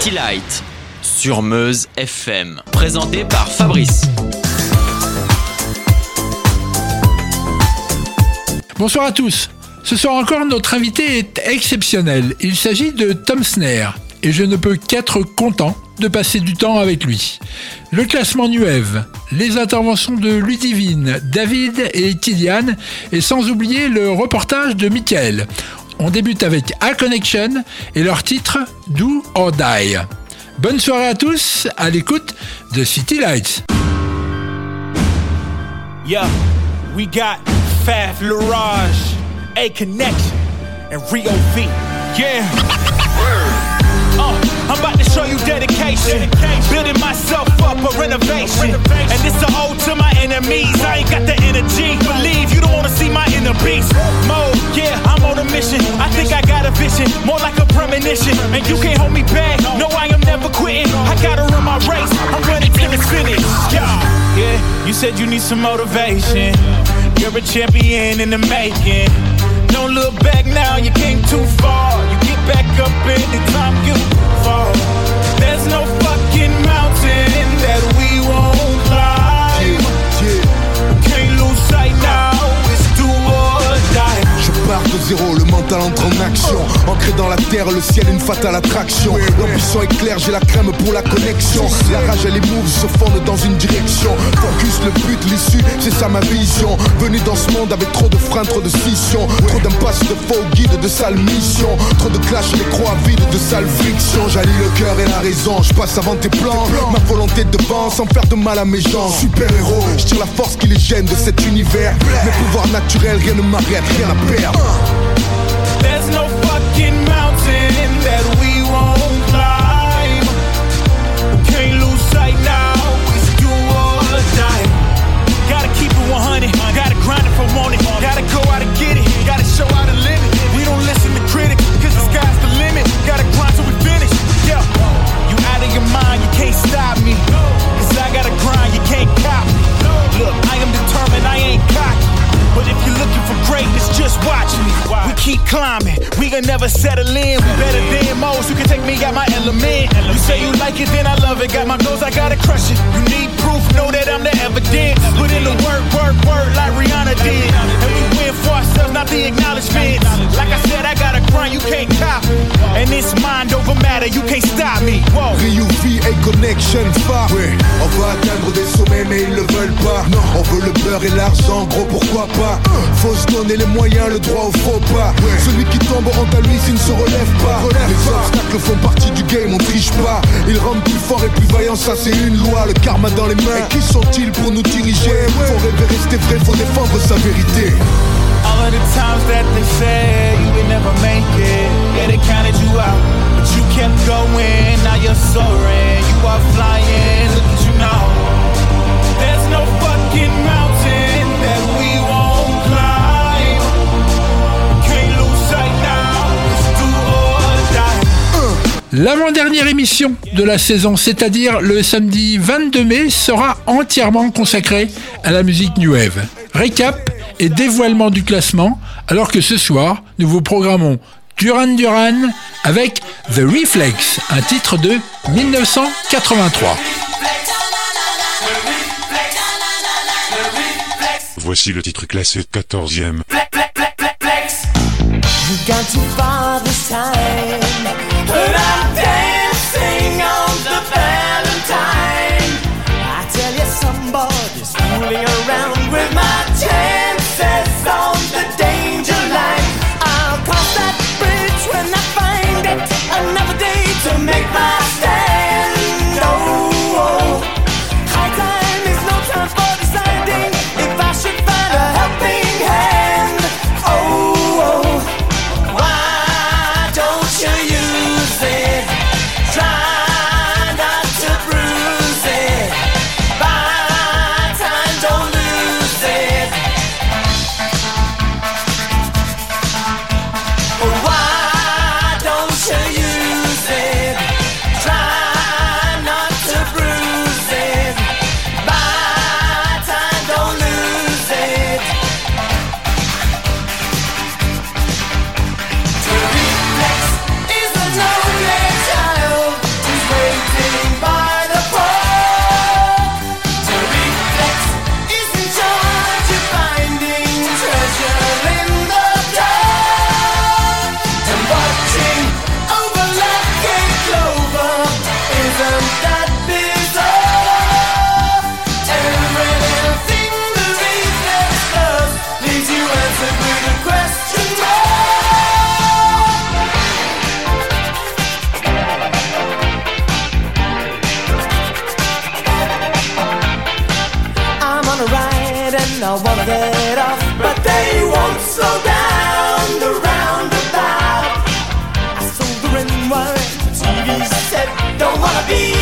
City Light sur Meuse FM, présenté par Fabrice. Bonsoir à tous. Ce soir encore, notre invité est exceptionnel. Il s'agit de Tom Snare et je ne peux qu'être content de passer du temps avec lui. Le classement Nuève, les interventions de Ludivine, David et Kylian, et sans oublier le reportage de Michael. On débute avec A Connection et leur titre Do or Die. Bonne soirée à tous, à l'écoute de City Lights. Yeah, we got Faf Larage, A Connection, and Rio V. Yeah. I'm about to show you dedication. Building myself up a renovation. And it's a ode to my enemies. I ain't got the energy. Believe you don't wanna see my inner beast. Mode, yeah, I'm on a mission. I think I got a vision, more like a premonition. And you can't hold me back. No, I am never quitting. I gotta run my race. I'm running till it's finished. Yeah, yeah. You said you need some motivation. You're a champion in the making. Don't look back now, you came too far. You get back up anytime you fall. Entre en action. Ancré dans la terre, le ciel, une fatale attraction. L'ambition est claire, j'ai la crème pour la connexion. La rage et les moves se fondent dans une direction. Focus, le but, l'issue, c'est ça ma vision. Venu dans ce monde avec trop de freins, trop de scissions. Trop d'impasses, de faux guides, de sales missions. Trop de clash, les croix vides, de sales frictions. J'allie le cœur et la raison, je passe avant tes plans. Ma volonté devant, sans faire de mal à mes gens. Super héros, je tire la force qui les gêne de cet univers. Mes pouvoirs naturels, rien ne m'arrête, rien à perdre. There's no greatness, just watch me. We keep climbing, we gon' never settle in. We better than most, you can take me out my element. You say you like it, then I love it. Got my goals, I gotta crush it. You need proof, know that I'm the evidence. Put in the work, work, work, like Rihanna did. And we win for ourselves, not the acknowledgement. Like I said, I gotta grind, you can't copy. And it's mind over matter, you can't stop me. Whoa. Et Connection Far Ouais, on va atteindre des sommets mais ils le veulent pas. Non, on veut le beurre et l'argent, gros pourquoi pas? Faut se donner les moyens, le droit au faux pas. Celui qui tombe honte à lui s'il ne se relève pas. Les obstacles font partie du game, on triche pas. Ils rendent plus fort et plus vaillant, ça c'est une loi. Le karma dans les mains, et qui sont-ils pour nous diriger? Faut rêver, rester vrai, faut défendre sa vérité L'avant-dernière émission de la saison, c'est-à-dire le samedi 22 mai, sera entièrement consacrée à la musique New Wave. Récap et dévoilement du classement, alors que ce soir, nous vous programmons Duran Duran avec The Reflex, un titre de 1983. Voici le titre classé 14e. We've gone too I wanna get off, but they won't slow down the roundabout. I sold the ring the TV set, don't wanna be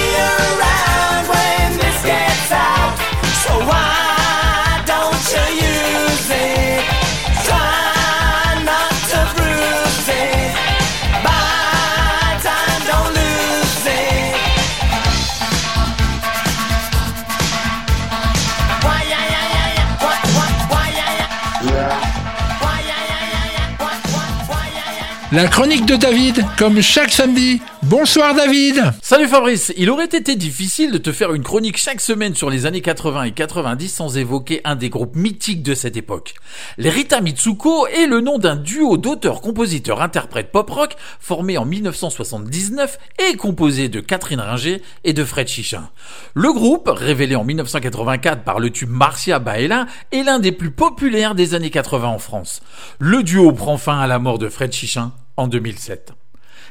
La chronique de David, comme chaque samedi. Bonsoir David Salut Fabrice, il aurait été difficile de te faire une chronique chaque semaine sur les années 80 et 90 sans évoquer un des groupes mythiques de cette époque. Les Rita Mitsuko est le nom d'un duo d'auteurs, compositeurs, interprètes pop-rock formé en 1979 et composé de Catherine Ringer et de Fred Chichin. Le groupe, révélé en 1984 par le tube Marcia Baella, est l'un des plus populaires des années 80 en France. Le duo prend fin à la mort de Fred Chichin en 2007.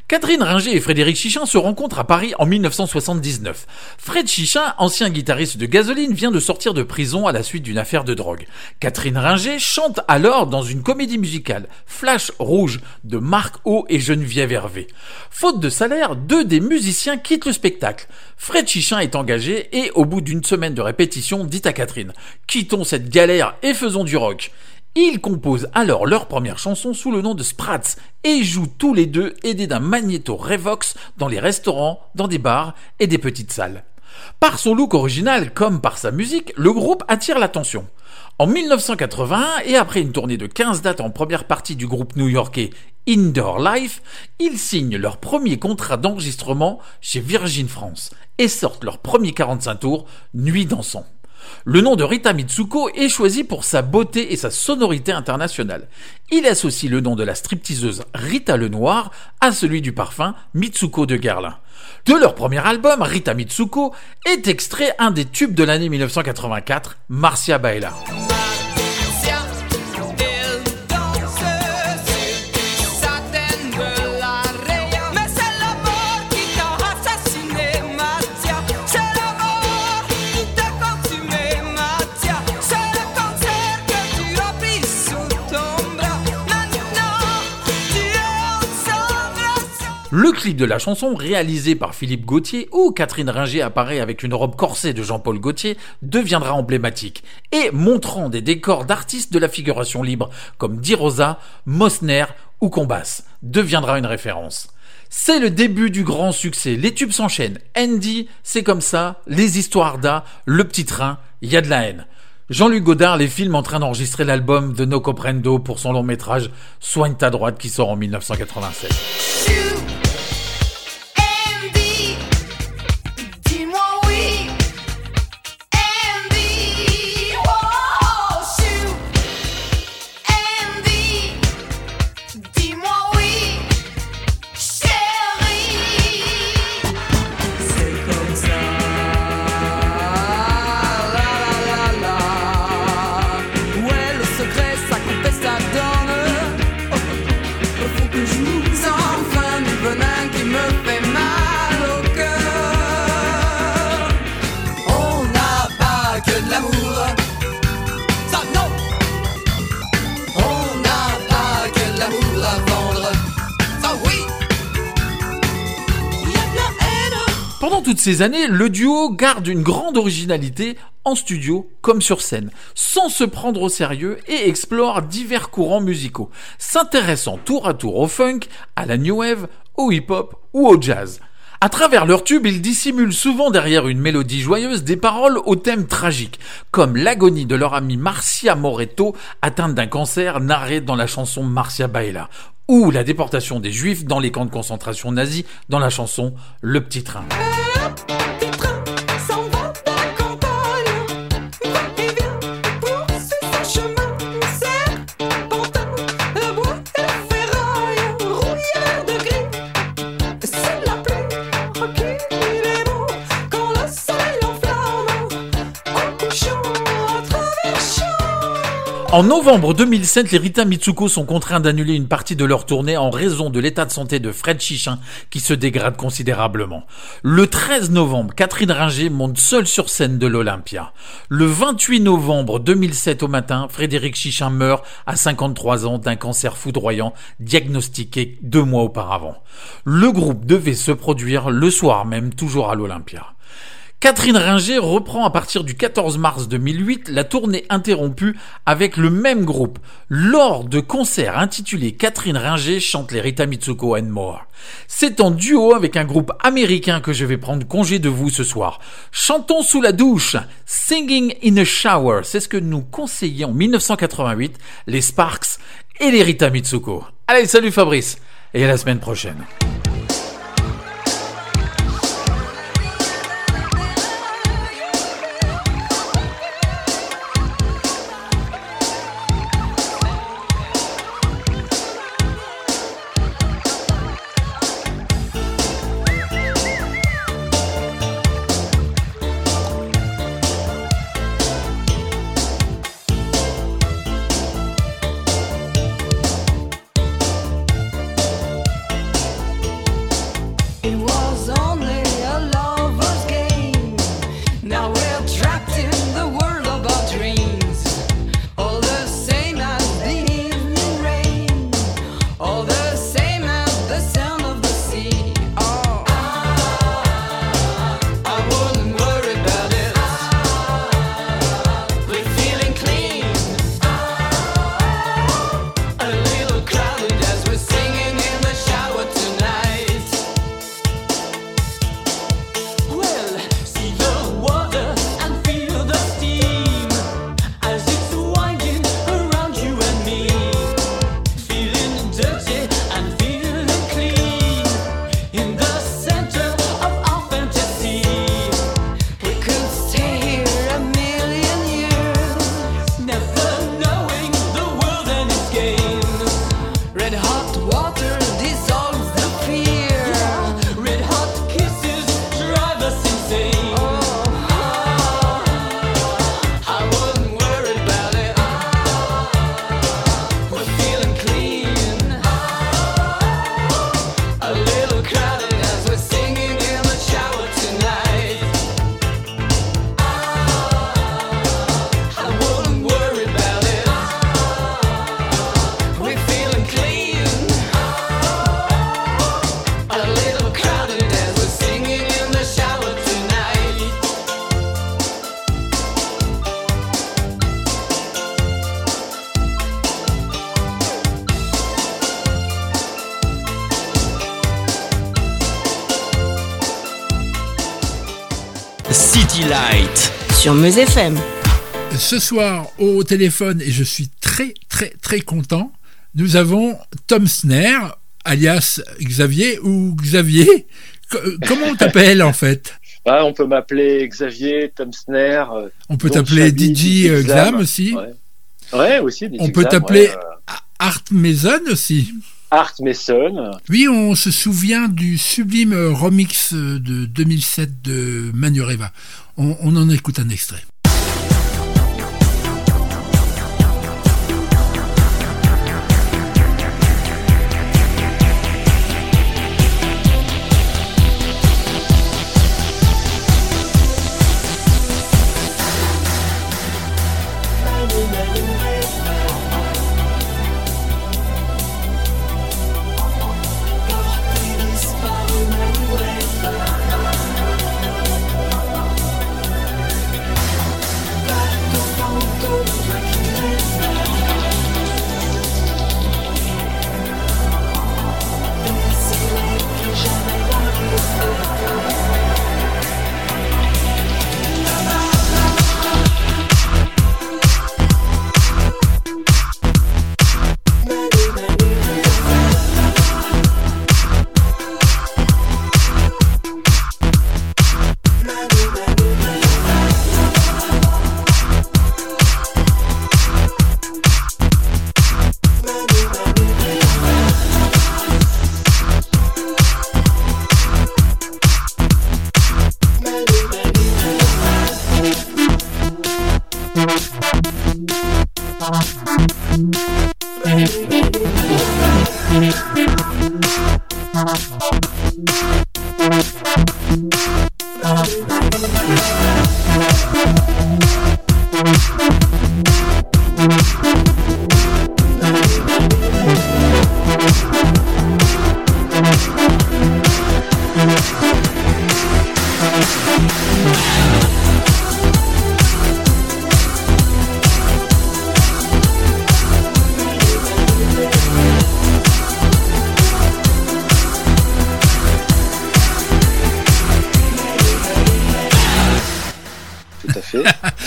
Catherine Ringer et Frédéric Chichin se rencontrent à Paris en 1979. Fred Chichin, ancien guitariste de Gasoline, vient de sortir de prison à la suite d'une affaire de drogue. Catherine Ringer chante alors dans une comédie musicale, Flash Rouge, de Marc O et Geneviève Hervé. Faute de salaire, deux des musiciens quittent le spectacle. Fred Chichin est engagé et, au bout d'une semaine de répétition, dit à Catherine « Quittons cette galère et faisons du rock ». Ils composent alors leur première chanson sous le nom de Sprats et jouent tous les deux aidés d'un magnéto Revox dans les restaurants, dans des bars et des petites salles. Par son look original comme par sa musique, le groupe attire l'attention. En 1981 et après une tournée de 15 dates en première partie du groupe new-yorkais Indoor Life, ils signent leur premier contrat d'enregistrement chez Virgin France et sortent leur premier 45 tours Nuit dansant. Le nom de Rita Mitsuko est choisi pour sa beauté et sa sonorité internationale. Il associe le nom de la stripteaseuse Rita Lenoir à celui du parfum Mitsuko de Guerlain. De leur premier album, Rita Mitsuko, est extrait un des tubes de l'année 1984, Marcia Baila. Le clip de la chanson, réalisé par Philippe Gauthier, où Catherine Ringer apparaît avec une robe corsée de Jean-Paul Gaultier, deviendra emblématique, et montrant des décors d'artistes de la figuration libre, comme Di Rosa, Mosner ou Combas, deviendra une référence. C'est le début du grand succès, les tubes s'enchaînent. Andy, c'est comme ça, les histoires d'A, le petit train, il y a de la haine. Jean-Luc Godard les films en train d'enregistrer l'album de No Comprendo pour son long métrage Soigne ta droite qui sort en 1987. Ces années, le duo garde une grande originalité en studio comme sur scène, sans se prendre au sérieux et explore divers courants musicaux, s'intéressant tour à tour au funk, à la new wave, au hip-hop ou au jazz. À travers leurs tubes, ils dissimulent souvent derrière une mélodie joyeuse des paroles aux thèmes tragiques, comme l'agonie de leur amie Marcia Moretto, atteinte d'un cancer narré dans la chanson Marcia Baila, ou la déportation des juifs dans les camps de concentration nazis dans la chanson Le Petit Train. En novembre 2007, les Rita Mitsuko sont contraints d'annuler une partie de leur tournée en raison de l'état de santé de Fred Chichin qui se dégrade considérablement. Le 13 novembre, Catherine Ringer monte seule sur scène de l'Olympia. Le 28 novembre 2007 au matin, Frédéric Chichin meurt à 53 ans d'un cancer foudroyant diagnostiqué deux mois auparavant. Le groupe devait se produire le soir même toujours à l'Olympia. Catherine Ringer reprend à partir du 14 mars 2008 la tournée interrompue avec le même groupe lors de concerts intitulés Catherine Ringer chante les Rita Mitsuko and More. C'est en duo avec un groupe américain que je vais prendre congé de vous ce soir. Chantons sous la douche, Singing in a Shower, c'est ce que nous conseillaient en 1988 les Sparks et les Rita Mitsuko. Allez, salut Fabrice et à la semaine prochaine. Sur Meuse FM. Ce soir, au téléphone, et je suis très très très content, nous avons Tom Snare, alias Xavier ou Xavier. Co- Comment on t'appelle en fait? Ah, on peut m'appeler Xavier, Tom Snare. euh, On peut t'appeler DJ euh, Xam. Aussi. Ouais, Ouais, aussi. DJ On peut t'appeler ouais, euh, Art Mason aussi. Art Mason. Oui, on se souvient du sublime remix de 2007 de Manureva. On, on en écoute un extrait.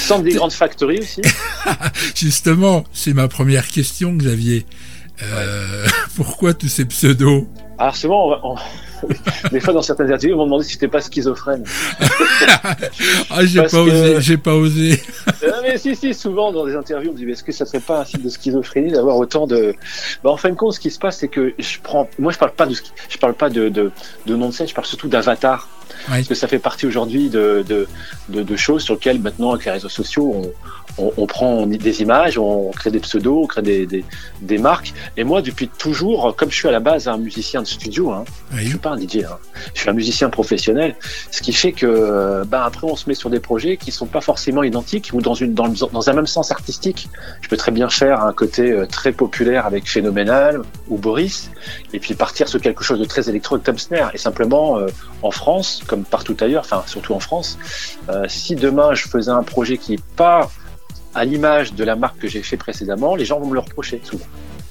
Centre des grandes factories aussi. Justement, c'est ma première question, Xavier. Euh, Pourquoi tous ces pseudos? Alors souvent, on des fois dans certaines interviews, on m'a demandé si j'étais pas schizophrène. Ah, j'ai pas que- osé, j'ai pas osé. Mais si, si, souvent dans des interviews, on me dit, mais est-ce que ça serait pas un signe de schizophrénie d'avoir autant de... Bah, en fin de compte, ce qui se passe, c'est que je prends, moi, je parle pas de, je parle pas de, de, de nom de scène, je parle surtout d'avatar. Parce que ça fait partie aujourd'hui de, de, de, de choses sur lesquelles maintenant, avec les réseaux sociaux, on, on, on prend des images, on crée des pseudos, on crée des, des, des marques. Et moi, depuis toujours, comme je suis à la base un musicien de studio, hein, je Oui. suis pas un DJ, hein. je suis un musicien professionnel, ce qui fait que ben après on se met sur des projets qui sont pas forcément identiques ou dans une dans, dans un même sens artistique. Je peux très bien faire un côté euh, très populaire avec Phénoménal ou Boris, et puis partir sur quelque chose de très électro avec Tom Snare. Et simplement euh, en France, comme partout ailleurs, enfin surtout en France, euh, si demain je faisais un projet qui est pas à l'image de la marque que j'ai fait précédemment, les gens vont me le reprocher souvent.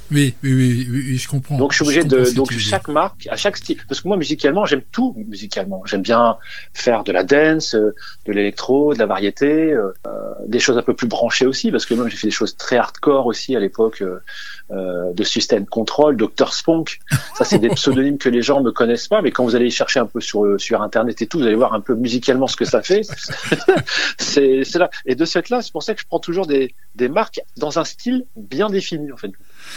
Oui, oui, oui, oui, oui, je comprends. Donc je suis obligé de donc chaque marque, à chaque style, parce que moi musicalement j'aime tout musicalement. J'aime bien faire de la dance, euh, de l'électro, de la variété, euh, euh, des choses un peu plus branchées aussi, parce que moi j'ai fait des choses très hardcore aussi à l'époque, euh, euh, de System Control, Dr Spunk. Ça c'est des pseudonymes que les gens ne connaissent pas, mais quand vous allez chercher un peu sur sur internet et tout, vous allez voir un peu musicalement ce que ça fait. c'est là. Et de cette là, c'est pour ça que je prends toujours des des marques dans un style bien défini en fait.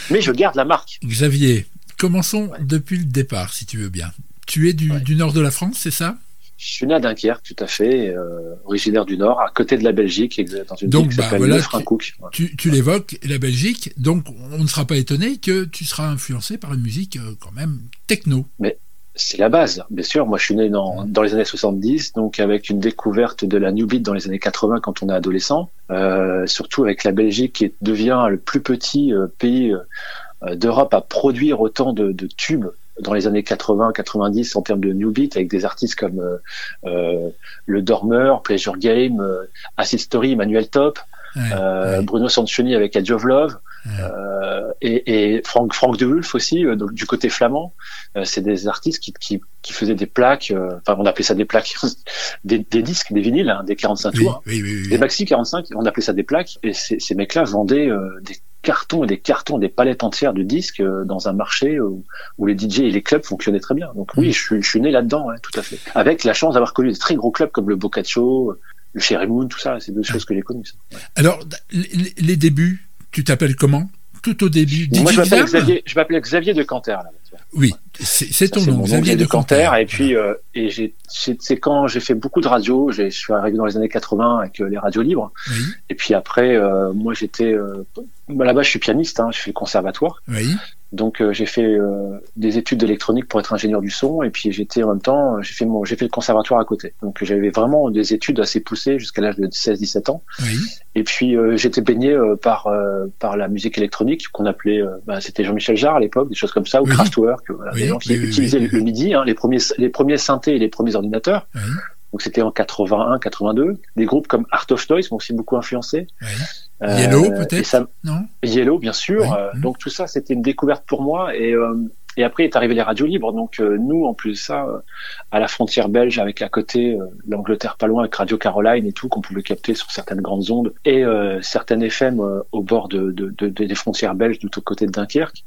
Mais je garde la marque. Xavier, commençons depuis le départ, si tu veux bien. Tu es du, Ouais. du nord de la France, c'est ça? Je suis né à Dunkerque, tout à fait, euh, originaire du Nord, à côté de la Belgique, exa- dans une Donc, ville qui bah, voilà. Tu, l'évoques, la Belgique, donc on ne sera pas étonné que tu seras influencé par une musique euh, quand même techno. C'est la base, bien sûr. Moi, je suis né dans, dans les années 70, donc avec une découverte de la New Beat dans les années 80 quand on est adolescent, euh, surtout avec la Belgique qui devient le plus petit euh, pays euh, d'Europe à produire autant de, de tubes dans les années 80-90 en termes de New Beat avec des artistes comme euh, euh, Le Dormeur, Pleasure Game, euh, Acid Story, Manuel Top, Ouais, euh, ouais. Bruno Sanchoni avec Edge of Love. Euh, et, et Frank, Frank de Wulf aussi euh, donc, du côté flamand Euh, c'est des artistes qui, qui, qui faisaient des plaques enfin on appelait ça des plaques des, des disques des vinyles hein, des 45 Oui, tours. oui, oui, oui, des maxi 45 on appelait ça des plaques et ces, ces mecs là vendaient des cartons et des cartons des palettes entières de disques dans un marché où, où les DJ et les clubs fonctionnaient très bien. Donc oui Mm. je, suis, je suis né là-dedans tout à fait. Avec la chance d'avoir connu des très gros clubs comme le Boccaccio le Cherry Moon tout ça c'est deux choses que j'ai connues. Alors, les débuts, tu t'appelles comment? Tout au début, Moi, je m'appelle Glam Xavier, je m'appelle Xavier de Canter, là. Oui, c'est ton nom, Xavier de Canter. Et puis, euh, et j'ai, c'est quand j'ai fait beaucoup de radio, j'ai- je suis arrivé dans les années 80 avec euh, les radios libres. Oui, Et puis après, euh, moi, j'étais, euh, là-bas, je suis pianiste, hein, je fais le conservatoire. oui. Donc, euh, j'ai fait euh, des études d'électronique pour être ingénieur du son. Et puis, j'étais en même temps, j'ai fait mon, j'ai fait le conservatoire à côté. Donc, j'avais vraiment des études assez poussées jusqu'à l'âge de 16-17 ans. Oui, Et puis euh, j'étais baigné euh, par euh, par la musique électronique qu'on appelait, bah, c'était Jean-Michel Jarre à l'époque, des choses comme ça, ou Oui. Kraftwerk, voilà, Oui, des gens qui utilisaient le- le MIDI, hein, les premiers les premiers synthés et les premiers ordinateurs. Donc c'était en 81, 82. Des groupes comme Art of Noise m'ont aussi beaucoup influencé. oui. Euh, Yellow, peut-être Non? Yellow, bien sûr. Oui. Euh, Mhm. Donc tout ça, c'était une découverte pour moi. Et, euh, et après est arrivé les radios libres. Donc euh, nous, en plus de ça, euh, à la frontière belge, avec à côté euh, l'Angleterre pas loin, avec Radio Caroline et tout, qu'on pouvait capter sur certaines grandes ondes, et euh, certaines FM euh, au bord de, de, de- des frontières belges, tout au côté de Dunkerque.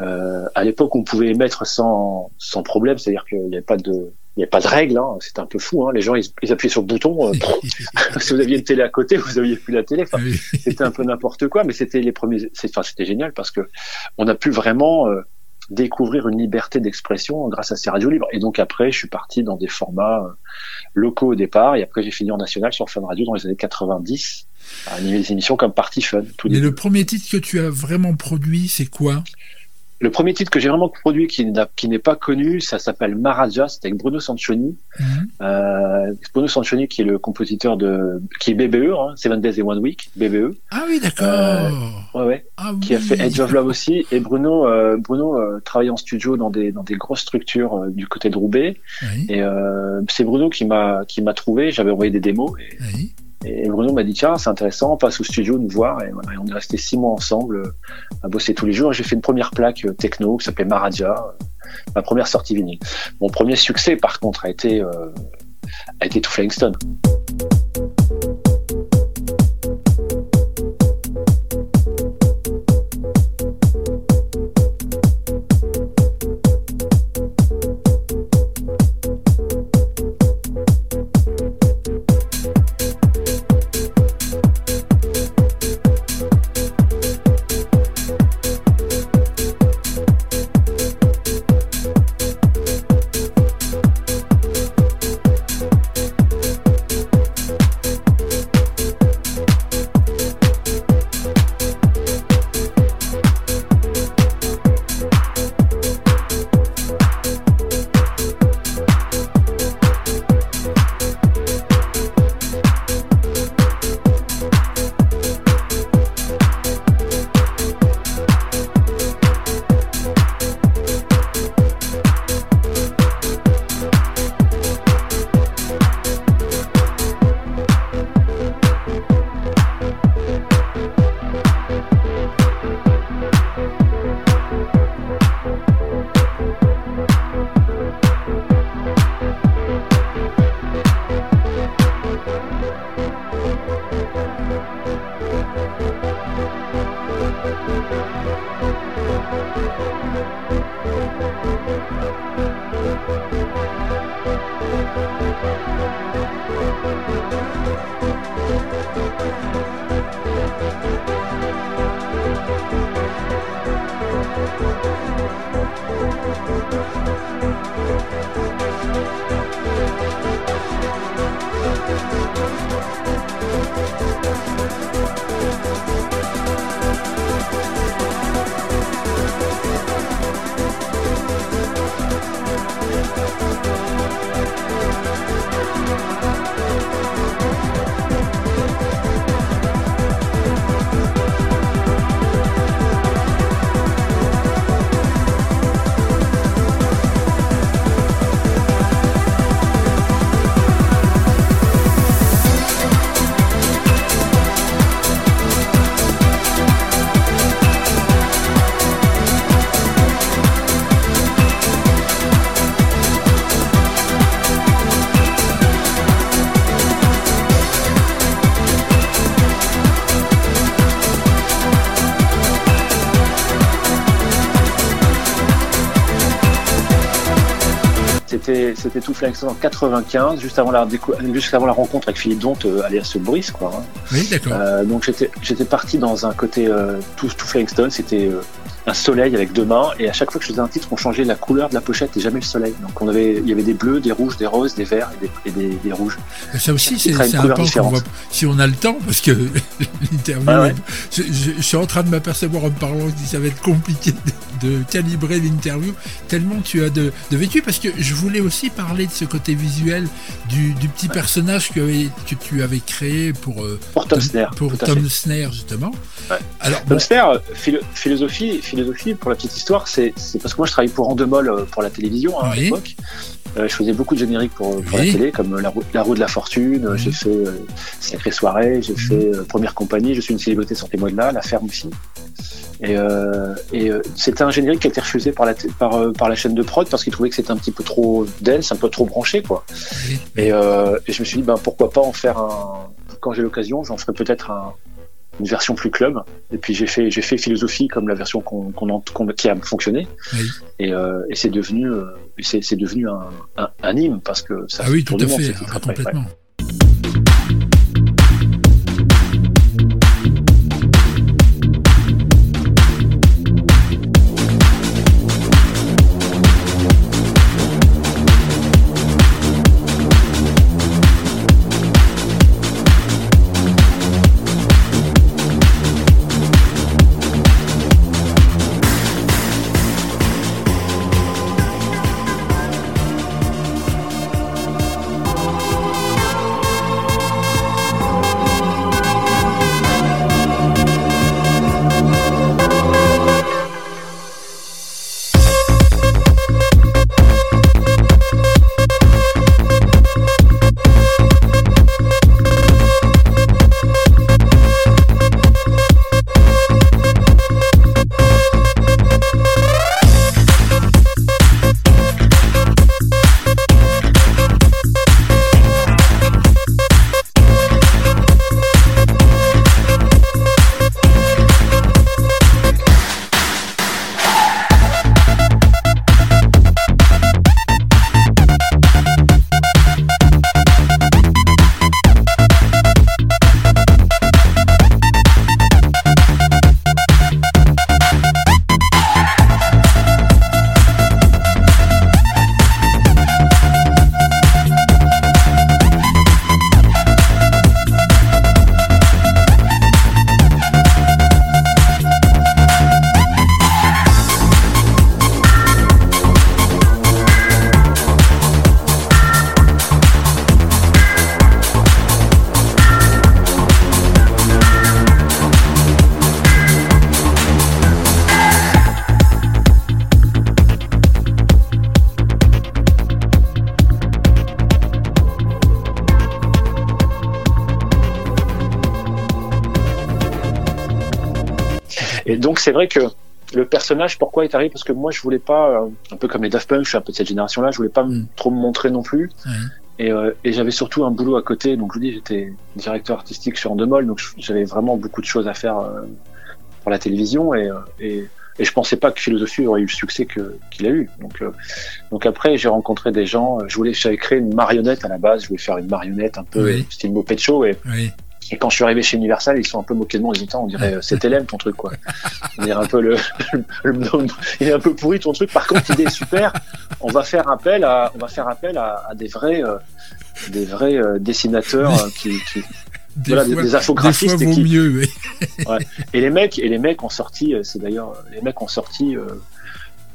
Euh, à l'époque, on pouvait émettre sans, sans problème, c'est-à-dire qu'il n'y avait pas de il n'y a pas de règle, hein. c'était un peu fou. Hein. Les gens, ils, ils appuyaient sur le bouton. euh, si vous aviez une télé à côté, vous aviez plus la télé. Enfin, Oui. c'était un peu n'importe quoi, mais c'était les premiers. c'est- Enfin, c'était génial parce que on a pu vraiment euh, découvrir une liberté d'expression grâce à ces radios libres. Et donc après, je suis parti dans des formats euh, locaux au départ, et après j'ai fini en national sur Fun Radio dans les années 90. à animer des émissions comme Party Fun. Tout Mais le premier titre que tu as vraiment produit, c'est quoi? Le premier titre que j'ai vraiment produit qui n'est pas connu, ça s'appelle Maraja, c'était avec Bruno Sancioni. Mhm. Euh, Bruno Sancioni qui est le compositeur de, qui est BBE, hein, Seven Days and One Week, BBE. Ah oui, d'accord. Euh, Ouais, ouais. ah, qui a fait Edge of Love aussi. Et Bruno, euh, Bruno euh, travaille en studio dans des dans des grosses structures euh, du côté de Roubaix. Oui, Et euh, c'est Bruno qui m'a qui m'a trouvé. J'avais envoyé des démos et, oui. Et Bruno m'a dit tiens c'est intéressant, on passe au studio nous voir. Et, on est resté six mois ensemble euh, à bosser tous les jours. J'ai fait une première plaque euh, techno qui s'appelait Maradia, euh, ma première sortie vinyle. Mon premier succès par contre a été euh, a été Stone. Thank you. C'était c'était tout Stone en 95, juste avant la décou- juste avant la rencontre avec Philippe Donte, euh, alias Brice, quoi. hein. Oui, d'accord. Euh, donc j'étais j'étais parti dans un côté euh, tout, tout c'était euh, un soleil avec deux mains et à chaque fois que je faisais un titre, on changeait la couleur de la pochette et jamais le soleil. Donc on avait il y avait des bleus, des rouges, des roses, des verts et des, et des, des rouges. Ça aussi, c'est un qu'on voit. Si on a le temps, parce que l'interview, Ouais, ouais. je, je- je suis en train de m'apercevoir en me parlant que ça va être compliqué de, calibrer l'interview, tellement tu as de, de vécu, parce que je voulais aussi parler de ce côté visuel du, du petit personnage que, que tu avais créé pour, euh, Pour Tom Snare. pour Tom. Snare, justement. Ouais. Alors, bon, Tom Snare, euh, philo- philosophie, philosophie, pour la petite histoire, c'est parce que moi je travaillais pour Endemol euh, pour la télévision hein, à l'époque. Euh, je faisais beaucoup de génériques pour, pour Oui. la télé, comme la, roue, la roue de la fortune. J'ai fait euh, Sacrée soirée, j'ai Mhm. fait Première compagnie. Je suis une célébrité, sortez-moi de là, La ferme aussi. Et, euh, et euh, c'était un générique qui a été refusé par la, par, euh, par la chaîne de prod parce qu'ils trouvaient que c'était un petit peu trop dense, un peu trop branché, quoi. oui. Et, euh, et je me suis dit, ben, pourquoi pas en faire un. Quand j'ai l'occasion, j'en ferai peut-être un, une version plus club. Et puis j'ai fait, j'ai fait philosophie comme la version qu'on, qu'on, qu'on- qui a fonctionné. Oui. Et, euh, et c'est devenu, euh, c'est, c'est devenu un, un, un hymne parce que ça. ah oui, tout à monde, fait, c'était ah, très, ouais. C'est vrai que le personnage, pourquoi est arrivé? Parce que moi, je voulais pas, euh, un peu comme les Daft Punk, je suis un peu de cette génération-là, je voulais pas Mm. trop me montrer non plus. Et, euh, et j'avais surtout un boulot à côté. Donc je vous dis, j'étais directeur artistique sur Endemol, donc j'avais vraiment beaucoup de choses à faire euh, pour la télévision. Et, et, et je pensais pas que Philosophie aurait eu le succès que- qu'il a eu. Donc, donc après, j'ai rencontré des gens. Je voulais, j'avais créé une marionnette à la base. Je voulais faire une marionnette un peu Oui. style Moped Show. Et, Oui. Et quand je suis arrivé chez Universal, ils sont un peu moqués de moi en disant, on dirait, euh, c'est LM ton truc, quoi. On dirait un peu le, le, le- il est un peu pourri ton truc. Par contre, l'idée est super. On va faire appel à, on va faire appel à, à des vrais, euh, des vrais euh, dessinateurs euh, qui, qui, Des, Voilà, des- fois, des infographistes des fois qui- et les mecs, et les mecs ont sorti, c'est d'ailleurs, les mecs ont sorti,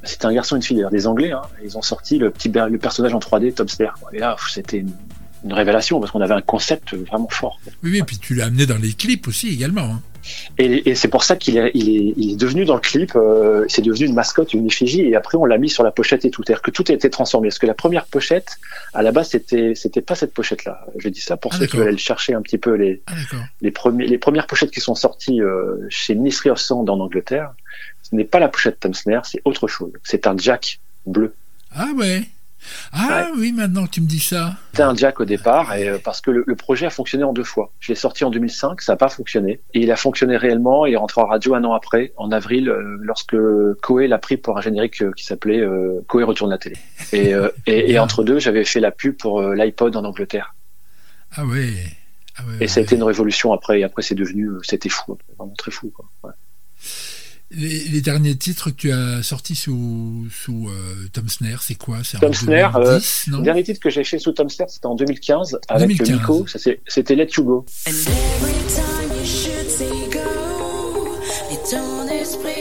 c'était un garçon et une fille d'ailleurs, des Anglais, hein, ils ont sorti le petit, le personnage en 3D, Tom. Et là, c'était une, une révélation parce qu'on avait un concept vraiment fort. Oui, oui, et puis tu l'as amené dans les clips aussi également. hein. Et, et c'est pour ça qu'il est, il est, il est devenu dans le clip, euh, c'est devenu une mascotte, une effigie, et après on l'a mis sur la pochette et tout. C'est-à-dire que tout a été transformé. Parce que la première pochette, à la base, c'était, c'était pas cette pochette-là. Je dis ça pour Ah, ceux qui veulent aller chercher un petit peu les, Ah les, premiers, les premières pochettes qui sont sorties euh, chez Ministry of Sound en Angleterre. Ce n'est pas la pochette Tom Snare, c'est autre chose. C'est un jack bleu. Ah ouais. Ah oui, maintenant que tu me dis ça. C'était un jack au départ, et, euh, parce que le, le projet a fonctionné en deux fois. Je l'ai sorti en 2005, ça n'a pas fonctionné. Et il a fonctionné réellement, il est rentré en radio un an après, en avril, euh, lorsque Koé l'a pris pour un générique euh, qui s'appelait Koé retourne la télé. Et, et, et entre deux, j'avais fait la pub pour l'iPod en Angleterre. Ah ouais. Ah ouais, Et ça a été une révolution après, et après c'est devenu, c'était fou, vraiment très fou. Quoi. Les, les derniers titres que tu as sortis sous, sous euh, Tom Snare, c'est quoi? C'est en Tom Snare, euh, 2010, non? Le dernier titre que j'ai fait sous Tom Snare, c'était en 2015 avec 2015. le Miko. Ça, c'est- C'était Let You Go. And every time you should say go, et ton esprit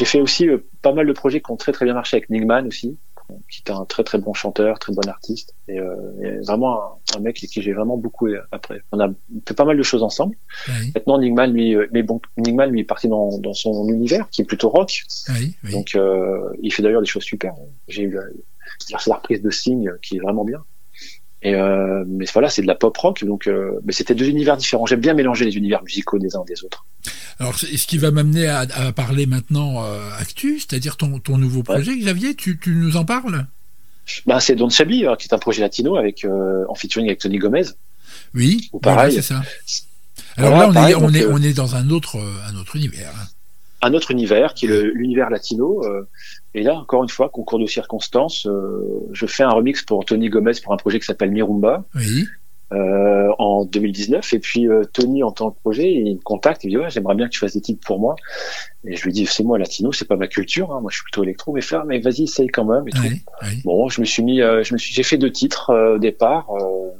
J'ai fait aussi euh, pas mal de projets qui ont très très bien marché avec Nigman aussi. qui est un très très bon chanteur, très bon artiste, et, euh, et vraiment un, un mec avec qui j'ai vraiment beaucoup euh, après. On a fait pas mal de choses ensemble. Oui, Maintenant, Nigmal, lui, euh, mais bon, Nigmal, lui, est parti dans, dans son univers, qui est plutôt rock. oui, oui. Donc, euh, il fait d'ailleurs des choses super. J'ai eu la, la reprise de Signe, qui est vraiment bien. Et euh, mais voilà, c'est de la pop rock, donc euh, mais c'était deux univers différents. J'aime bien mélanger les univers musicaux des uns des autres. Alors, ce qui va m'amener à, à parler maintenant euh, actu, c'est-à-dire ton, ton nouveau projet, Xavier, tu, tu nous en parles? Ben, c'est Don Chabi, euh, qui est un projet latino avec en featuring avec Tony Gomez. Oui, Ou pareil. c'est ça. Alors Voilà, là, on, pareil, est, on, est, on est dans un autre, un autre univers. hein. Un autre univers qui est le- l'univers latino. euh, et là, encore une fois, concours de circonstances, euh, je fais un remix pour Tony Gomez pour un projet qui s'appelle Mirumba Oui, euh, en 2019. Et puis euh, Tony, en tant que projet, il me contacte, il me dit ouais, j'aimerais bien que tu fasses des titres pour moi. Et je lui dis c'est moi latino, c'est pas ma culture, hein, moi je suis plutôt électro, mais faire, mais vas-y, essaye quand même. Et tout. oui. Bon, je me suis mis, euh, je me suis, j'ai fait deux titres euh, au départ, euh,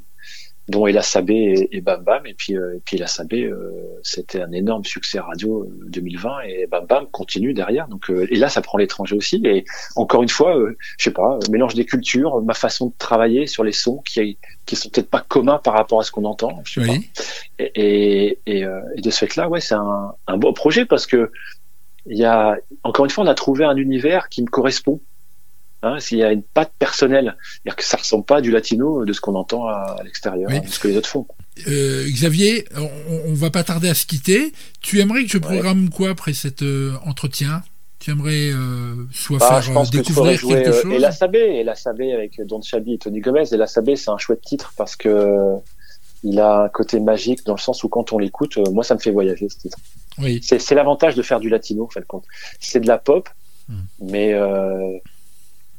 dont Ella Sabé et, et Bam Bam, et puis, euh, et puis Ella Sabé, euh, c'était un énorme succès radio euh, 2020, et Bam Bam continue derrière. Donc, euh, et là, ça prend l'étranger aussi. Et encore une fois, euh, je sais pas, euh, mélange des cultures, ma façon de travailler sur les sons qui, qui sont peut-être pas communs par rapport à ce qu'on entend. Je sais pas. oui. Et, et, et, euh, et de ce fait-là, ouais, c'est un, un beau projet parce que il y a encore une fois, on a trouvé un univers qui me correspond. Hein, S'il y a une patte personnelle, c'est-à-dire que ça ressemble pas à du latino de ce qu'on entend à, à l'extérieur, hein, ce que les autres font. Euh, Xavier, on, on va pas tarder à se quitter. Tu aimerais que je programme quoi après cet euh, entretien? Tu aimerais euh, soit Bah, faire que découvrir jouer quelque chose? Ella Sabé, Ella Sabé avec Don Chabi et Tony Gomez. Ella Sabé, c'est un chouette titre parce que il a un côté magique dans le sens où quand on l'écoute, moi ça me fait voyager ce titre. Oui, C'est l'avantage de faire du latino, en fait, compte. C'est de la pop, Hmm. mais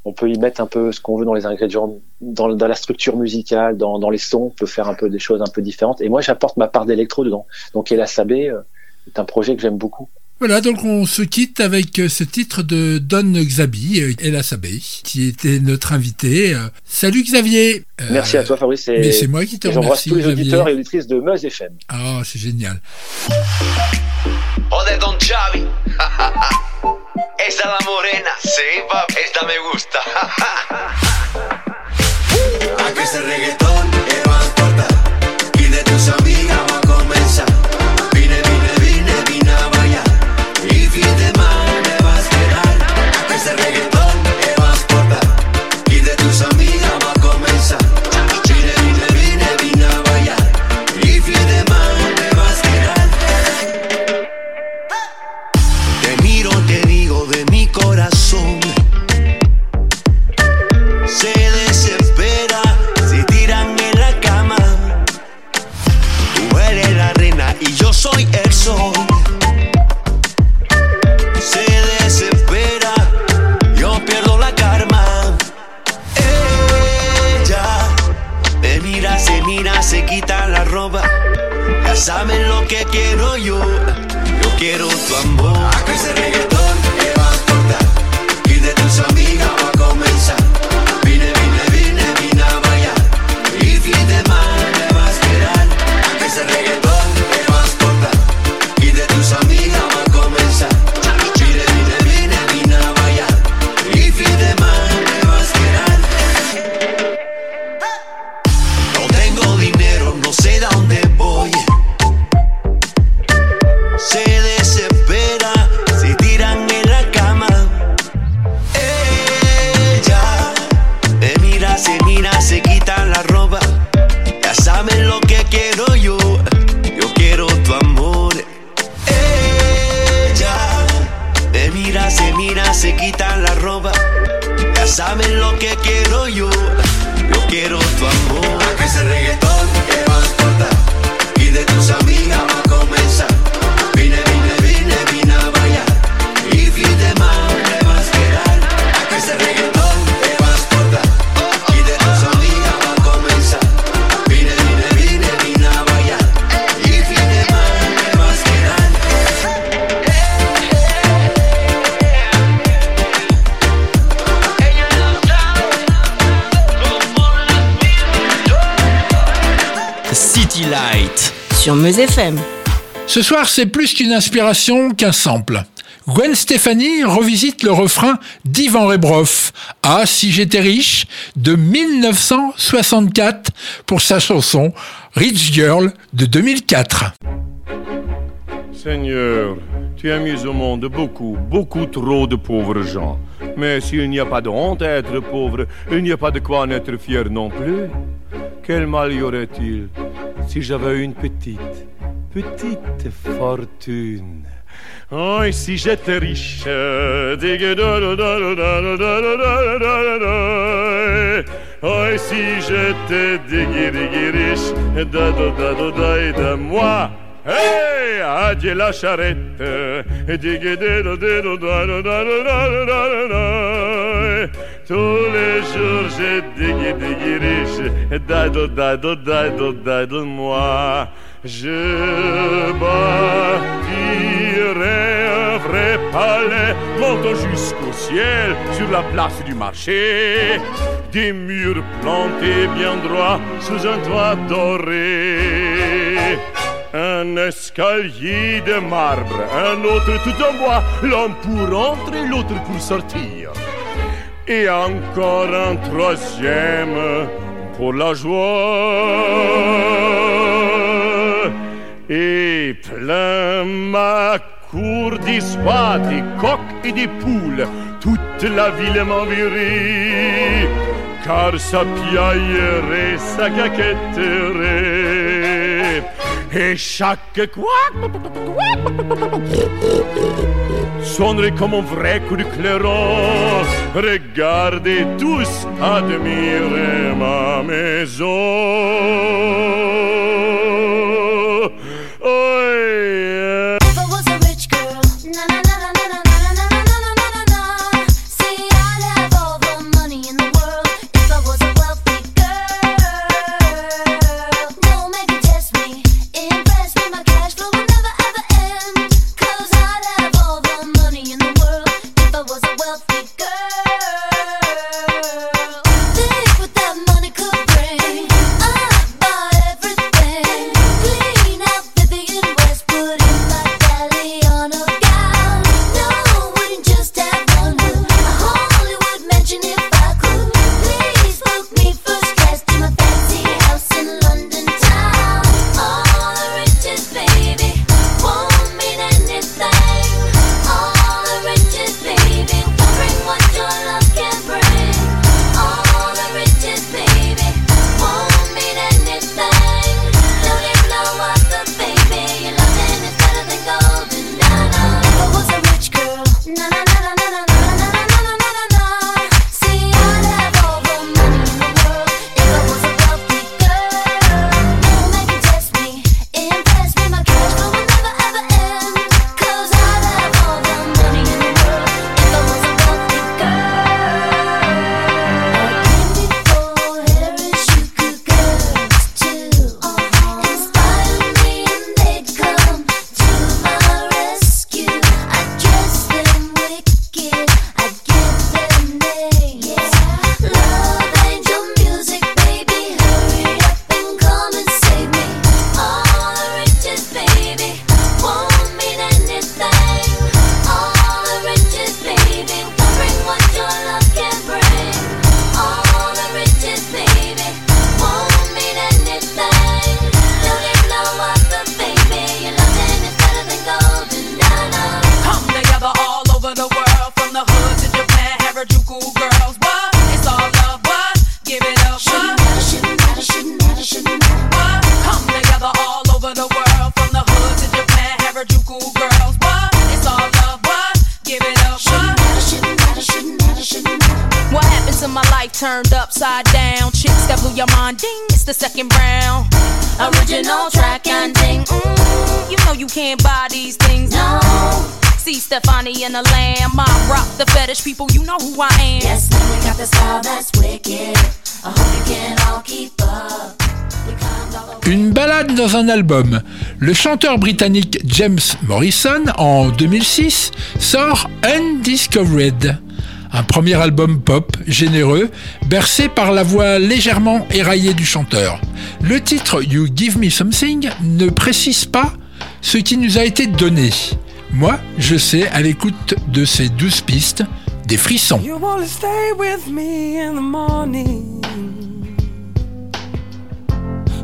on peut y mettre un peu ce qu'on veut dans les ingrédients, dans, dans la structure musicale, dans, dans les sons, on peut faire un peu des choses un peu différentes. Et moi, j'apporte ma part d'électro dedans. Donc, Ella Sabé euh, est un projet que j'aime beaucoup. Voilà, donc on se quitte avec euh, ce titre de Don Xabi, euh, Ella Sabé, qui était notre invité. Euh, Salut Xavier Euh, Merci à toi, Fabrice. Et, Mais c'est moi qui te et j'embrasse remercie, tous les Xavier. auditeurs et auditrices de Meuse FM. Ah, c'est génial. O de Don Xavi. Esa la morena, sí, pap, esta me gusta. A que ese reggaetón te va a cortar Y de tus amigas saben lo que quiero yo. Yo quiero tu amor. Ce soir, c'est plus qu'une inspiration qu'un sample. Gwen Stefani revisite le refrain d'Ivan Rebroff, Ah si j'étais riche, de 1964 pour sa chanson Rich Girl de 2004. Seigneur, tu as mis au monde beaucoup, beaucoup trop de pauvres gens. Mais s'il n'y a pas de honte à être pauvre, il n'y a pas de quoi en être fier non plus. Quel mal y aurait-il si j'avais une petite, petite fortune Oh, et si j'étais riche, oh, et si j'étais riche, de moi. Hey, adieu la charrette. Tous les jours j'ai digui digui riche. Moi. Je bâtirai un vrai palais, montant jusqu'au ciel sur la place du marché. Des murs plantés bien droits sous un toit doré. Un escalier de marbre, un autre tout en bois, l'un pour entrer, l'autre pour sortir. Et encore un troisième pour la joie. Et plein ma cour d'histoires, des coqs et des poules, toute la ville m'envirait, car ça piaillerait, ça caquetterait. Et chaque couac sonnerait comme un vrai coup de clairon. Regardez tous, admirez ma maison. Yeah. Happened to my life turned upside down? Chicks that blew your mind, ding, it's the second round. Original track and ding, mm, you know you can't buy these things. No, See Stefani and the Lamb, I rock the fetish people, you know who I am. yes, we got the style that's wicked. I hope you can all keep up. Une balade dans un album. Le chanteur britannique James Morrison, en 2006, sort Undiscovered, un premier album pop généreux, bercé par la voix légèrement éraillée du chanteur. Le titre You Give Me Something ne précise pas ce qui nous a été donné. Moi, je sais, à l'écoute de ces douze pistes, des frissons. You stay with me in the morning?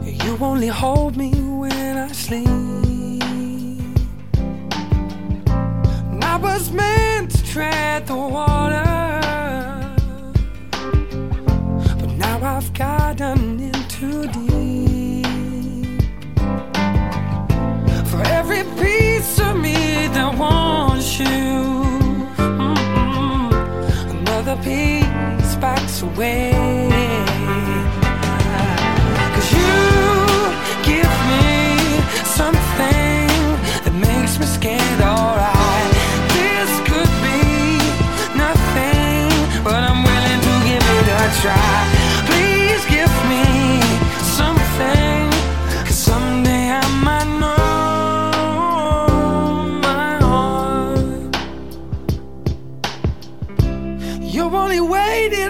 You only hold me when I sleep. I was meant to tread the water. But now I've gotten in too deep. For every piece of me that wants you. mm-mm, Another piece backs away. Cause you give me something that makes me scared, alright.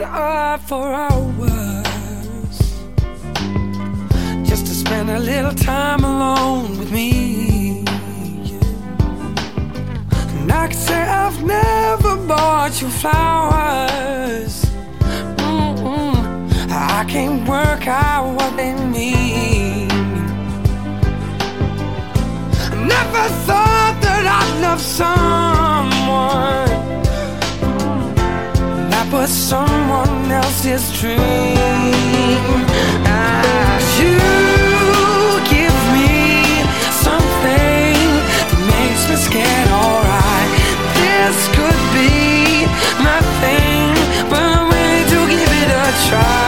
Uh, for hours just to spend a little time alone with me. And I say I've never bought you flowers. Can't work out what they mean. Never thought that I'd love someone that was someone else's dream. Ah, you give me something that makes me scared. Alright, this could be nothing, but I'm willing to give it a try.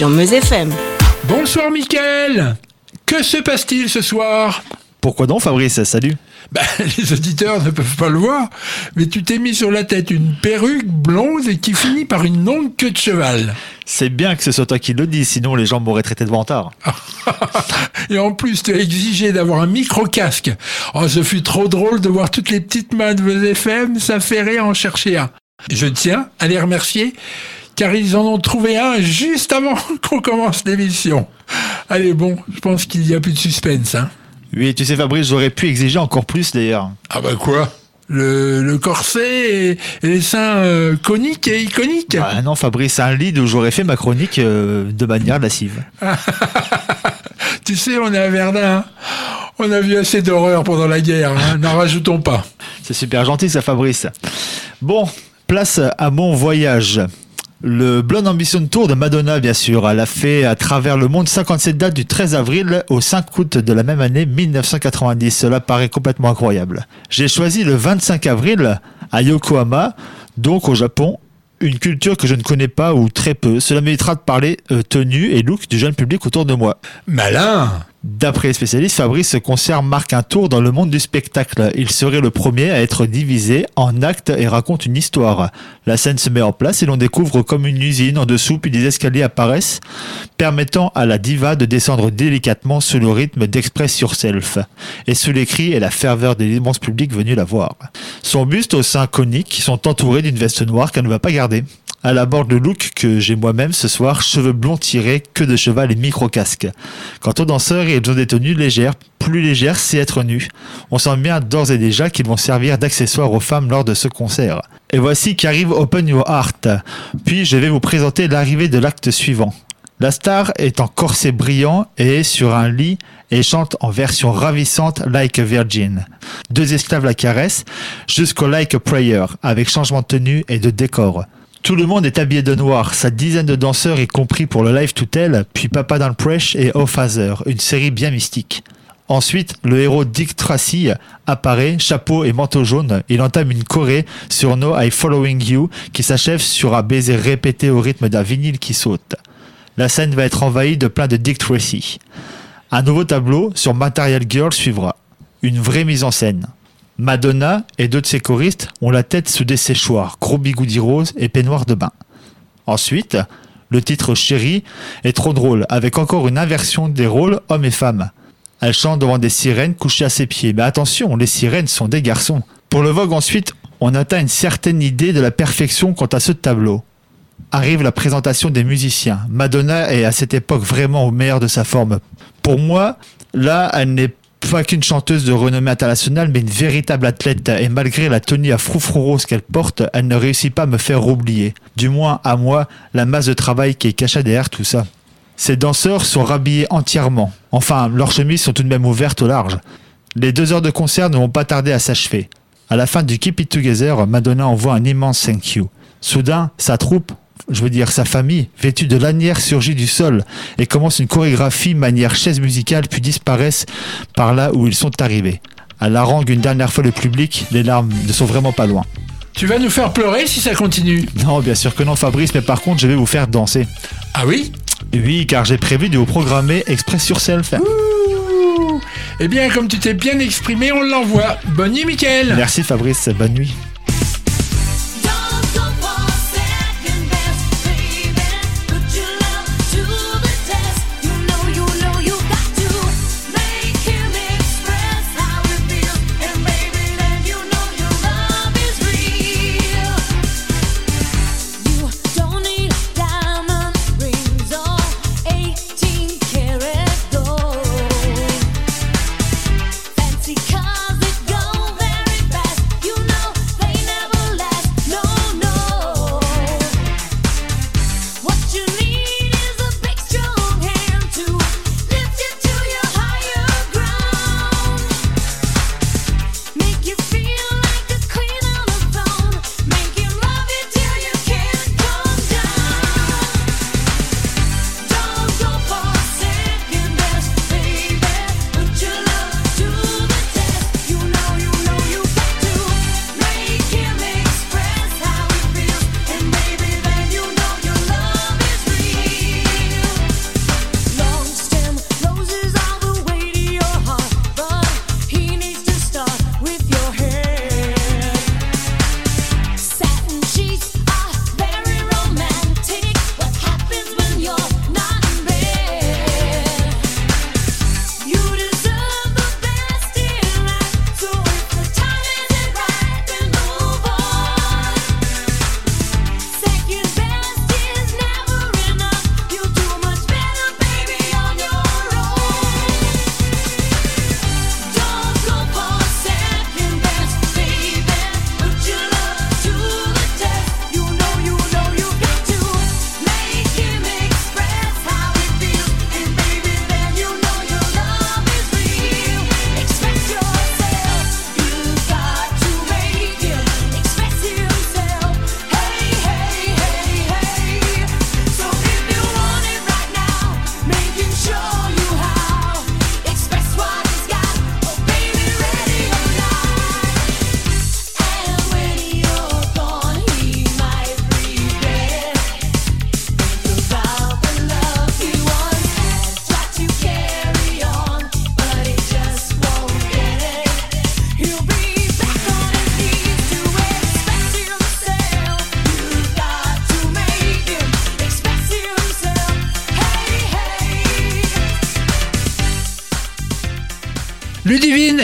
Sur Meuse FM. Bonsoir Mickaël Que se passe-t-il ce soir? Pourquoi donc Fabrice? Salut Bah, les auditeurs ne peuvent pas le voir, mais tu t'es mis sur la tête une perruque blonde et qui finit par une longue queue de cheval. C'est bien que ce soit toi qui le dis, sinon les gens m'auraient traité de vantard. Et en plus, tu as exigé d'avoir un micro-casque. Oh, ce fut trop drôle de voir toutes les petites mains de vos FM, ça fait rire en chercher un. Je tiens à les remercier, car ils en ont trouvé un juste avant qu'on commence l'émission. Allez, bon, je pense qu'il n'y a plus de suspense, hein. Oui, tu sais Fabrice, j'aurais pu exiger encore plus d'ailleurs. Ah bah quoi? Le, le corset et, et les seins euh, coniques et iconiques? Ah non Fabrice, c'est un lead où j'aurais fait ma chronique euh, de manière lascive. Tu sais, on est à Verdun. hein. On a vu assez d'horreur pendant la guerre. hein. N'en rajoutons pas. C'est super gentil ça Fabrice. Bon, place à mon voyage. Le Blonde Ambition Tour de Madonna, bien sûr. Elle a fait à travers le monde 57 dates du 13 avril au 5 août de la même année 1990. Cela paraît complètement incroyable. J'ai choisi le 25 avril à Yokohama, donc au Japon. Une culture que je ne connais pas ou très peu. Cela m'évitera de parler euh, tenue et look du jeune public autour de moi. Malin D'après les spécialistes, Fabrice, ce concert marque un tour dans le monde du spectacle. Il serait le premier à être divisé en actes et raconte une histoire. La scène se met en place et l'on découvre comme une usine en dessous, puis des escaliers apparaissent, permettant à la diva de descendre délicatement sous le rythme d'Express Yourself, et sous les cris et la ferveur de l'immense public venu la voir. Son buste au sein conique sont entourés d'une veste noire qu'elle ne va pas garder. À la bord le look que j'ai moi-même ce soir, cheveux blonds tirés, queue de cheval et micro-casque. Quant aux danseurs, ils ont des tenues légères. Plus légères, c'est être nu. On sent bien d'ores et déjà qu'ils vont servir d'accessoires aux femmes lors de ce concert. Et voici qu'arrive Open Your Heart. Puis je vais vous présenter l'arrivée de l'acte suivant. La star est en corset brillant et est sur un lit et chante en version ravissante Like a Virgin. Deux esclaves la caressent jusqu'au Like a Prayer avec changement de tenue et de décor. Tout le monde est habillé de noir, sa dizaine de danseurs y compris pour le live to puis Papa Dans Fresh et Oh Father, une série bien mystique. Ensuite, le héros Dick Tracy apparaît, chapeau et manteau jaune. Il entame une choré sur No I Following You qui s'achève sur un baiser répété au rythme d'un vinyle qui saute. La scène va être envahie de plein de Dick Tracy. Un nouveau tableau sur Material Girl suivra. Une vraie mise en scène. Madonna et deux de ses choristes ont la tête sous des séchoirs, gros bigoudis roses et peignoirs de bain. Ensuite, le titre Chérie est trop drôle, avec encore une inversion des rôles hommes et femmes. Elle chante devant des sirènes couchées à ses pieds. Mais attention, les sirènes sont des garçons. Pour le Vogue ensuite, on atteint une certaine idée de la perfection quant à ce tableau. Arrive la présentation des musiciens. Madonna est à cette époque vraiment au meilleur de sa forme. Pour moi, là, elle n'est pas qu'une chanteuse de renommée internationale, mais une véritable athlète. Et malgré la tenue à froufrou rose qu'elle porte, elle ne réussit pas à me faire oublier. Du moins, à moi, la masse de travail qui est cachée derrière tout ça. Ces danseurs sont rhabillés entièrement. Enfin, leurs chemises sont tout de même ouvertes au large. Les deux heures de concert ne vont pas tarder à s'achever. À la fin du Keep It Together, Madonna envoie un immense thank you. Soudain, sa troupe, je veux dire sa famille, vêtue de lanières surgit du sol et commence une chorégraphie manière chaise musicale puis disparaissent par là où ils sont arrivés. Elle harangue une dernière fois le public, les larmes ne sont vraiment pas loin. Tu vas nous faire pleurer si ça continue. Non, bien sûr que non Fabrice, mais par contre je vais vous faire danser. Ah oui? Oui, car j'ai prévu de vous programmer Express sur Self. Ouh. Eh bien, comme tu t'es bien exprimé, on l'envoie. Bonne nuit, Mickaël. Merci Fabrice, bonne nuit.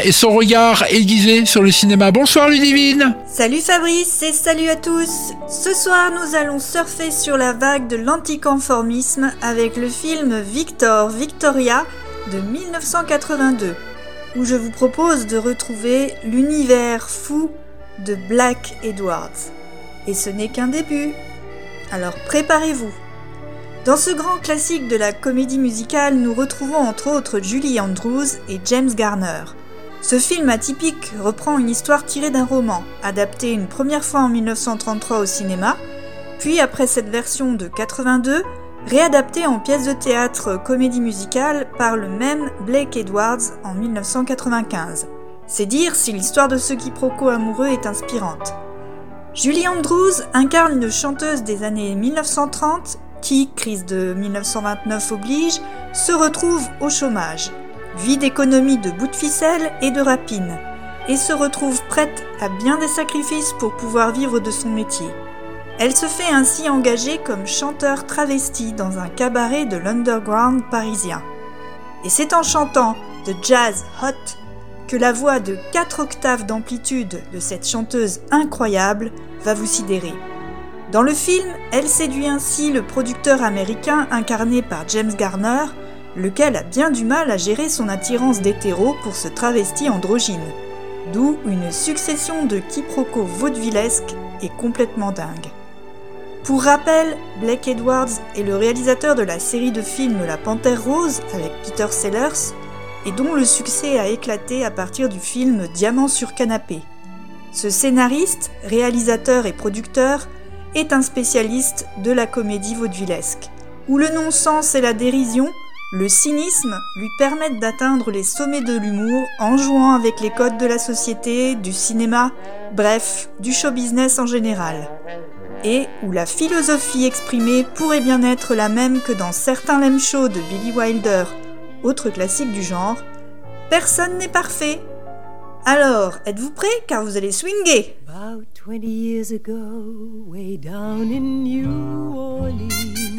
Et son regard aiguisé sur le cinéma. Bonsoir Ludivine. Salut Fabrice et salut à tous Ce soir nous allons surfer sur la vague de l'anticonformisme avec le film Victor Victoria de 1982 où je vous propose de retrouver l'univers fou de Black Edwards. Et ce n'est qu'un début. Alors préparez-vous dans ce grand classique de la comédie musicale, nous retrouvons entre autres Julie Andrews et James Garner. Ce film atypique reprend une histoire tirée d'un roman, adapté une première fois en 1933 au cinéma, puis après cette version de 82, réadaptée en pièce de théâtre comédie musicale par le même Blake Edwards en 1995. C'est dire si l'histoire de ce quiproquo amoureux est inspirante. Julie Andrews incarne une chanteuse des années 1930 qui, crise de 1929 oblige, se retrouve au chômage, vie d'économie de bout de ficelle et de rapine, et se retrouve prête à bien des sacrifices pour pouvoir vivre de son métier. Elle se fait ainsi engager comme chanteur travesti dans un cabaret de l'underground parisien. Et c'est en chantant de jazz hot que la voix de 4 octaves d'amplitude de cette chanteuse incroyable va vous sidérer. Dans le film, elle séduit ainsi le producteur américain incarné par James Garner, lequel a bien du mal à gérer son attirance d'hétéro pour ce travesti androgyne. D'où une succession de quiproquos vaudevillesques et complètement dingues. Pour rappel, Blake Edwards est le réalisateur de la série de films La Panthère Rose avec Peter Sellers et dont le succès a éclaté à partir du film Diamant sur canapé. Ce scénariste, réalisateur et producteur est un spécialiste de la comédie vaudevillesque, où le non-sens et la dérision, le cynisme lui permettent d'atteindre les sommets de l'humour en jouant avec les codes de la société, du cinéma, bref, du show business en général. Et où la philosophie exprimée pourrait bien être la même que dans certains lame shows de Billy Wilder, autre classique du genre, personne n'est parfait. Alors, êtes-vous prêts car vous allez swinguer About 20 years ago, way down in New Orleans,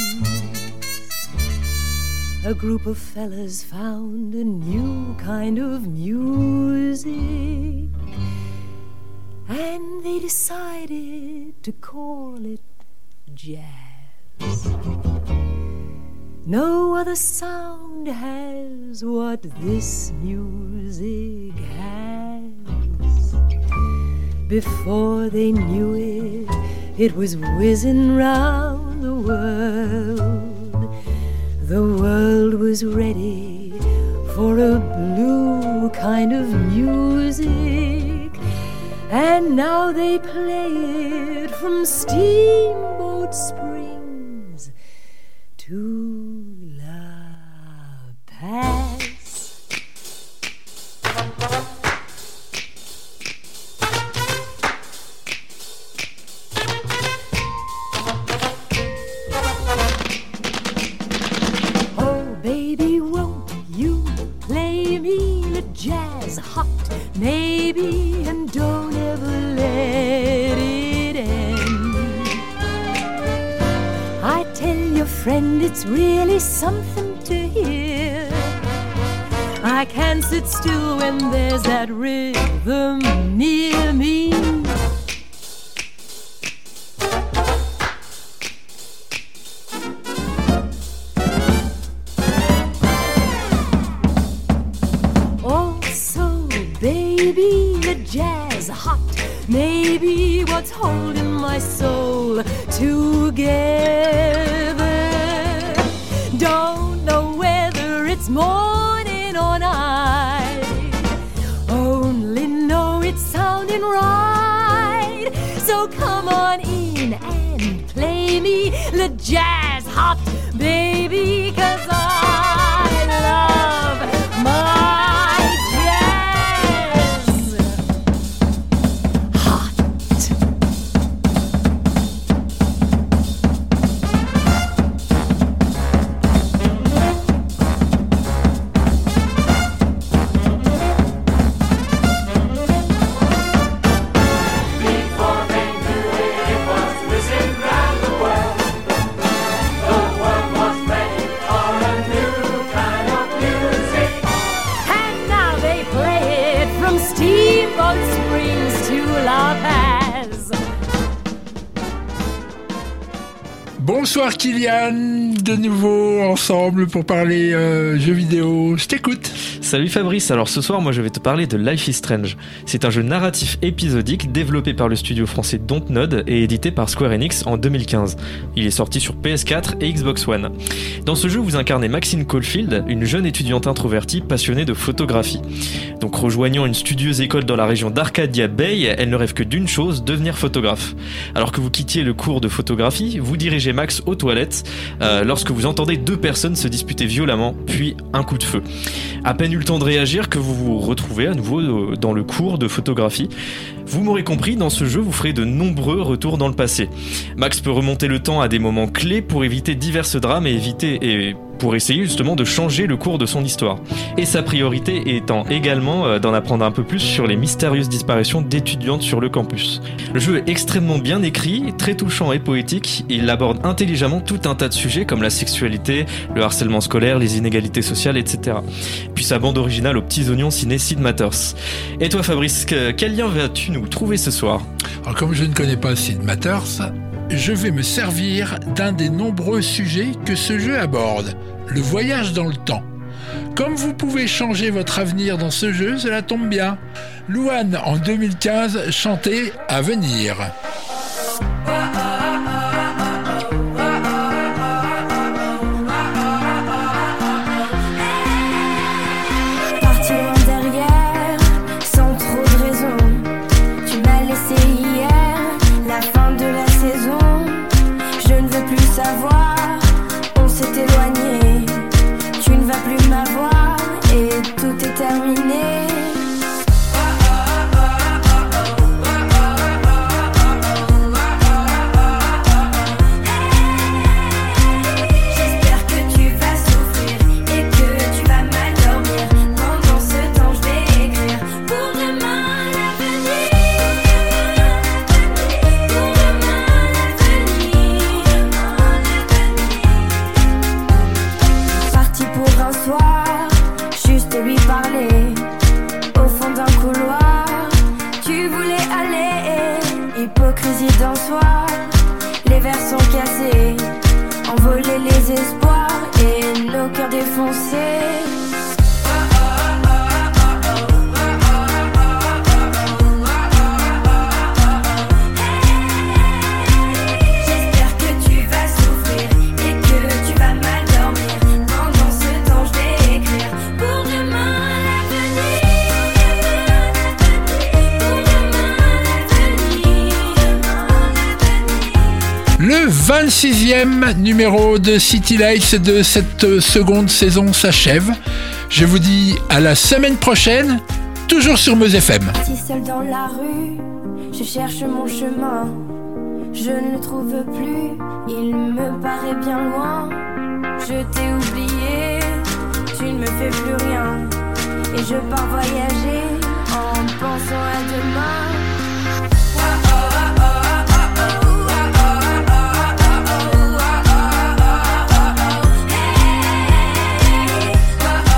a group of fellas found a new kind of music. And they decided to call it jazz. No other sound has what this music has. Before they knew it, it was whizzing round the world. The world was ready for a blue kind of music. And now they play it from Steamboat Springs to I can't sit still when there's that rhythm Bonsoir Kylian, de nouveau ensemble pour parler euh, jeux vidéo. Je t'écoute. Salut Fabrice, alors ce soir moi je vais te parler de Life is Strange. C'est un jeu narratif épisodique développé par le studio français Dontnod et édité par Square Enix en 2015. Il est sorti sur PS4 et Xbox One. Dans ce jeu vous incarnez Maxine Caulfield, une jeune étudiante introvertie passionnée de photographie. Donc rejoignant une studieuse école dans la région d'Arcadia Bay, elle ne rêve que d'une chose, devenir photographe. Alors que vous quittiez le cours de photographie, vous dirigez Max aux toilettes euh, lorsque vous entendez deux personnes se disputer violemment, puis un coup de feu. À peine eu le temps de réagir que vous vous retrouvez à nouveau euh, dans le cours de photographie. Vous m'aurez compris, dans ce jeu, vous ferez de nombreux retours dans le passé. Max peut remonter le temps à des moments clés pour éviter divers drames et éviter et pour essayer justement de changer le cours de son histoire. Et sa priorité étant également euh, d'en apprendre un peu plus sur les mystérieuses disparitions d'étudiantes sur le campus. Le jeu est extrêmement bien écrit, très touchant et poétique, il aborde intelligemment tout un tas de sujets comme la sexualité, le harcèlement scolaire, les inégalités sociales, etc. Puis sa bande originale aux petits oignons ciné Sid Matters. Et toi Fabrice, que- quel lien vas-tu nous trouver ce soir? Alors, comme je ne connais pas Sid Matters, je vais me servir d'un des nombreux sujets que ce jeu aborde, le voyage dans le temps. Comme vous pouvez changer votre avenir dans ce jeu, cela tombe bien. Louane en 2015 chantait À City Lights de cette seconde saison s'achève. Je vous dis à la semaine prochaine, toujours sur Meuse FM. Seul dans la rue, je cherche mon chemin. Je ne le trouve plus, il me paraît bien loin. Je t'ai oublié, tu ne me fais plus rien. Et je pars voyager en pensant à demain.